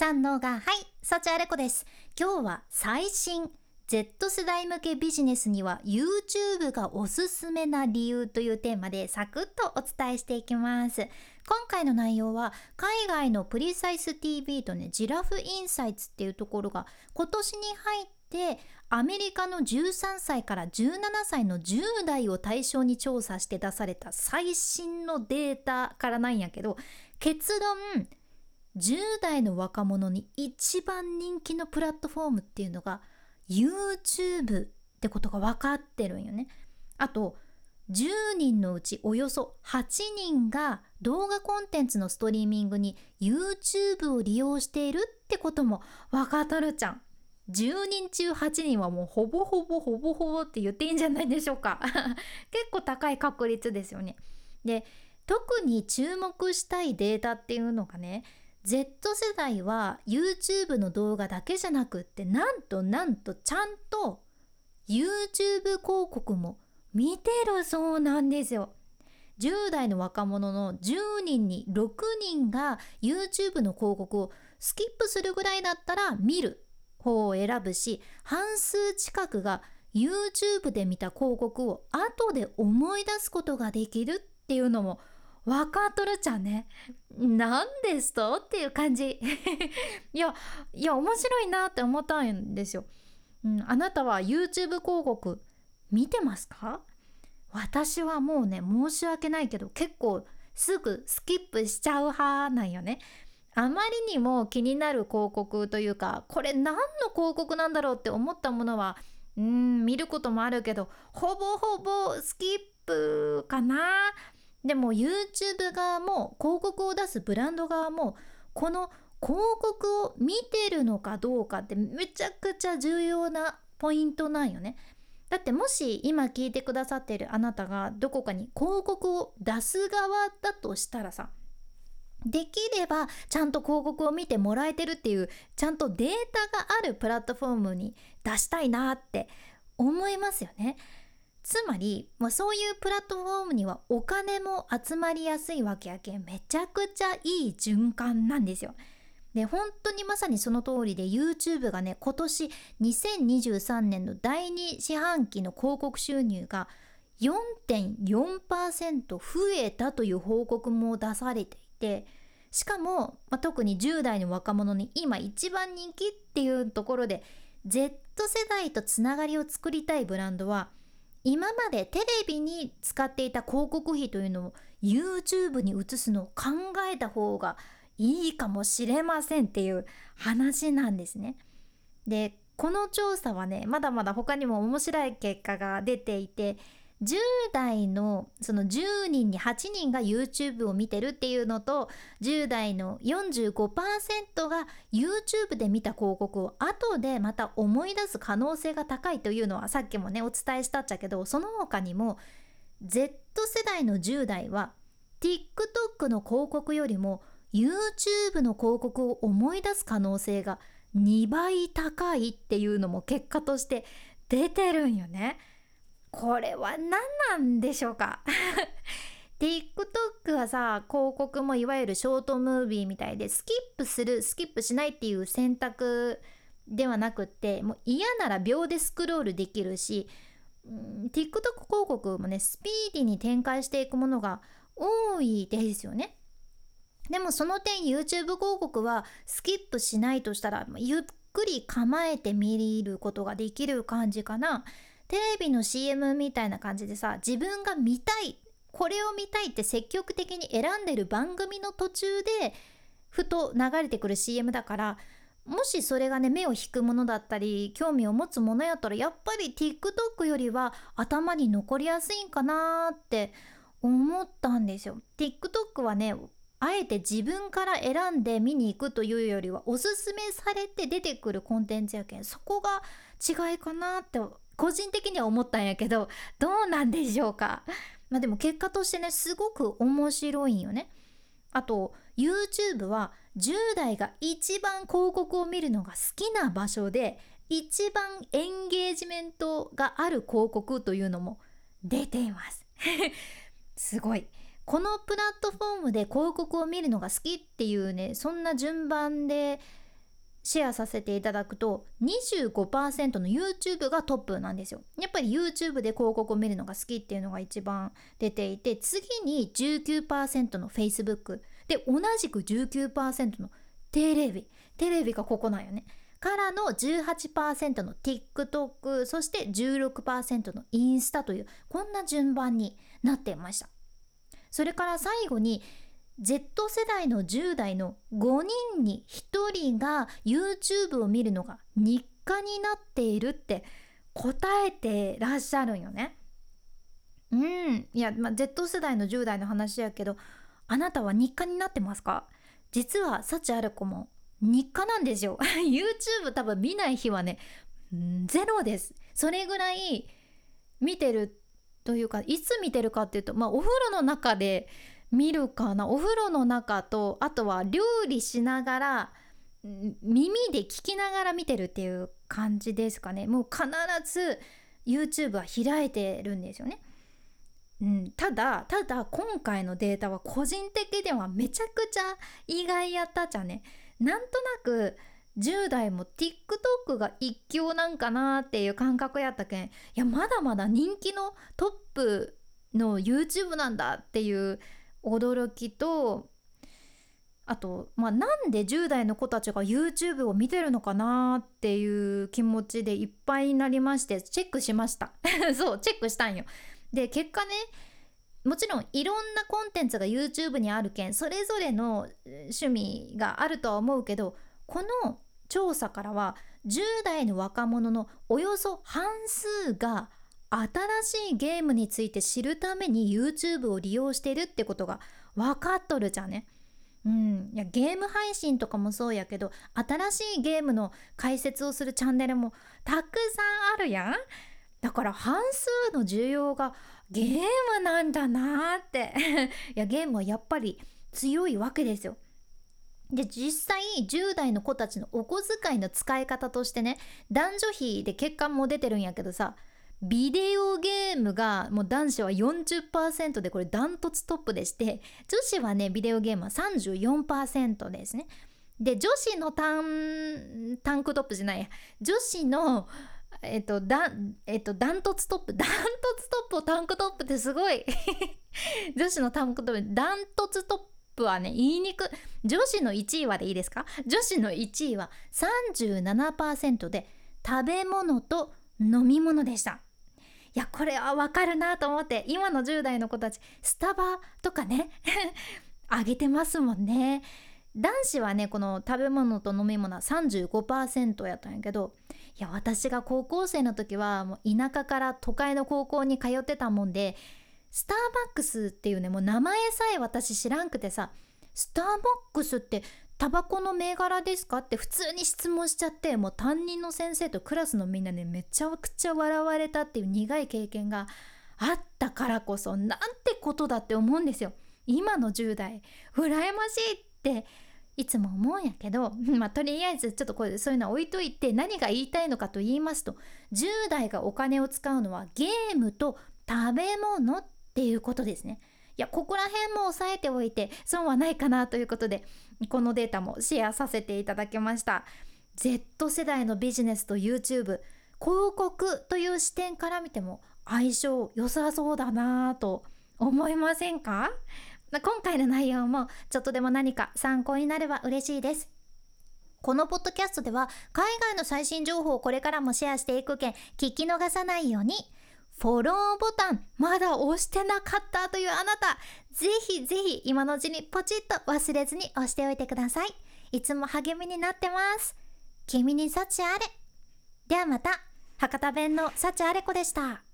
三能がはい幸あれ子です。今日は最新 Z 世代向けビジネスには YouTube がおすすめな理由というテーマでサクッとお伝えしていきます。今回の内容は海外のプリサイス TV とねジラフインサイツっていうところが今年に入ってアメリカの13歳から17歳の10代を対象に調査して出された最新のデータからなんやけど結論10代の若者に一番人気のプラットフォームっていうのが YouTube ってことが分かってるんよね。あと10人のうちおよそ8人が動画コンテンツのストリーミングに YouTube を利用しているってことも分かっとるじゃん。10人中8人はもうほぼほぼほぼほぼって言っていいんじゃないでしょうか 結構高い確率ですよね。で特に注目したいデータっていうのがね Z 世代は YouTube の動画だけじゃなくってなんとなんとちゃんと YouTube 広告も見てるそうなんですよ。10代の若者の10人に6人が YouTube の広告をスキップするぐらいだったら見る方を選ぶし半数近くが YouTube で見た広告を後で思い出すことができるっていうのも分かっとるちゃんね。なんですと？っていう感じ。いや、いや、面白いなって思ったんですよ。うん、あなたは YouTube 広告見てますか？私はもうね、申し訳ないけど、結構すぐスキップしちゃう派なんよね。あまりにも気になる広告というか、これ何の広告なんだろうって思ったものは、うん、見ることもあるけど、ほぼほぼスキップかな。でも YouTube 側も広告を出すブランド側もこの広告を見てるのかどうかってめちゃくちゃ重要なポイントなんよね。だってもし今聞いてくださってるあなたがどこかに広告を出す側だとしたらさできればちゃんと広告を見てもらえてるっていうちゃんとデータがあるプラットフォームに出したいなって思いますよね。つまり、まあ、そういうプラットフォームにはお金も集まりやすいわけやけんめちゃくちゃいい循環なんですよ。で本当にまさにその通りで YouTube がね今年2023年の第2四半期の広告収入が4.4%増えたという報告も出されていてしかも、まあ、特に10代の若者に今一番人気っていうところで Z 世代とつながりを作りたいブランドは今までテレビに使っていた広告費というのを YouTube に移すのを考えた方がいいかもしれませんっていう話なんですね。でこの調査はねまだまだ他にも面白い結果が出ていて10代のその10人に8人が YouTube を見てるっていうのと10代の45%が YouTube で見た広告を後でまた思い出す可能性が高いというのはさっきもねお伝えしたっちゃけどその他にも Z 世代の10代は TikTok の広告よりも YouTube の広告を思い出す可能性が2倍高いっていうのも結果として出てるんよね。これは何なんでしょうか？TikTok はさ広告もいわゆるショートムービーみたいでスキップするスキップしないっていう選択ではなくってもう嫌なら秒でスクロールできるし、うん、TikTok 広告もねスピーディーに展開していくものが多いですよね。でもその点 YouTube 広告はスキップしないとしたらゆっくり構えて見ることができる感じかな。テレビの CM みたいな感じでさ自分が見たいこれを見たいって積極的に選んでる番組の途中でふと流れてくる CM だからもしそれがね目を引くものだったり興味を持つものやったらやっぱり TikTok よりは頭に残りやすいんかなって思ったんですよ。TikTok はねあえて自分から選んで見に行くというよりはおすすめされて出てくるコンテンツやけんそこが違いかなって個人的には思ったんやけどどうなんでしょうか？まあでも結果としてねすごく面白いんよね。あと YouTube は10代が一番広告を見るのが好きな場所で一番エンゲージメントがある広告というのも出ています。すごい。このプラットフォームで広告を見るのが好きっていうねそんな順番でシェアさせていただくと25%の YouTube がトップなんですよ。やっぱり YouTube で広告を見るのが好きっていうのが一番出ていて次に19%の Facebook で同じく19%のテレビテレビがここなんよね。からの18%の TikTok そして16%のインスタというこんな順番になっていましたそれから最後に Z 世代の10代の5人に1人が YouTube を見るのが日課になっているって答えてらっしゃるんよね。うん。いや、まあ、Z 世代の10代の話やけどあなたは日課になってますか？実は幸ある子も日課なんですよ。YouTube 多分見ない日はねゼロです。それぐらい見てるというかいつ見てるかっていうとまあお風呂の中で見るかなお風呂の中とあとは料理しながら耳で聞きながら見てるっていう感じですかねもう必ず YouTube は開いてるんですよね。うん、ただただ今回のデータは個人的ではめちゃくちゃ意外やったじゃねなんとなく10代も TikTok が一強なんかなっていう感覚やったけんいやまだまだ人気のトップの YouTube なんだっていう驚きとあと、まあ、なんで10代の子たちが YouTube を見てるのかなっていう気持ちでいっぱいになりましてチェックしました。そうチェックしたんよ。で結果ねもちろんいろんなコンテンツが YouTube にあるけんそれぞれの趣味があるとは思うけどこの調査からは10代の若者のおよそ半数が新しいゲームについて知るために YouTube を利用してるってことが分かっとるじゃんね。うん、いやゲーム配信とかもそうやけど新しいゲームの解説をするチャンネルもたくさんあるやん。だから半数の需要がゲームなんだなーって。いやゲームはやっぱり強いわけですよ。で実際10代の子たちのお小遣いの使い方としてね男女比で結果も出てるんやけどさビデオゲームがもう男子は40%でこれダントツトップでして女子はねビデオゲームは34%ですね。で女子のタンタンクトップじゃないや。女子のえっとだえっとダントツトップ。ダントツトップをタンクトップってすごい。女子のタンクトップ。ダントツトップはね言いにく女子の1位はでいいですか？女子の1位は37%で食べ物と飲み物でした。いやこれはわかるなと思って今の10代の子たちスタバとかね あげてますもんね。男子はねこの食べ物と飲み物は35%やったんやけどいや私が高校生の時はもう田舎から都会の高校に通ってたもんでスターバックスっていうねもう名前さえ私知らんくてさスターバックスってタバコの銘柄ですかって普通に質問しちゃってもう担任の先生とクラスのみんなでめちゃくちゃ笑われたっていう苦い経験があったからこそなんてことだって思うんですよ。今の10代羨ましいっていつも思うんやけど、まあ、とりあえずちょっとこれそういうのは置いといて何が言いたいのかと言いますと10代がお金を使うのはゲームと食べ物っていうことですね。いやここら辺も押さえておいて損はないかなということでこのデータもシェアさせていただきました。Z 世代のビジネスと YouTube 広告という視点から見ても相性良さそうだなと思いませんか？今回の内容もちょっとでも何か参考になれば嬉しいです。このポッドキャストでは海外の最新情報をこれからもシェアしていくけん聞き逃さないようにフォローボタンまだ押してなかったというあなたぜひぜひ今のうちにポチッと忘れずに押しておいてください。いつも励みになってます。君に幸あれ。ではまた。博多弁の幸あれ子でした。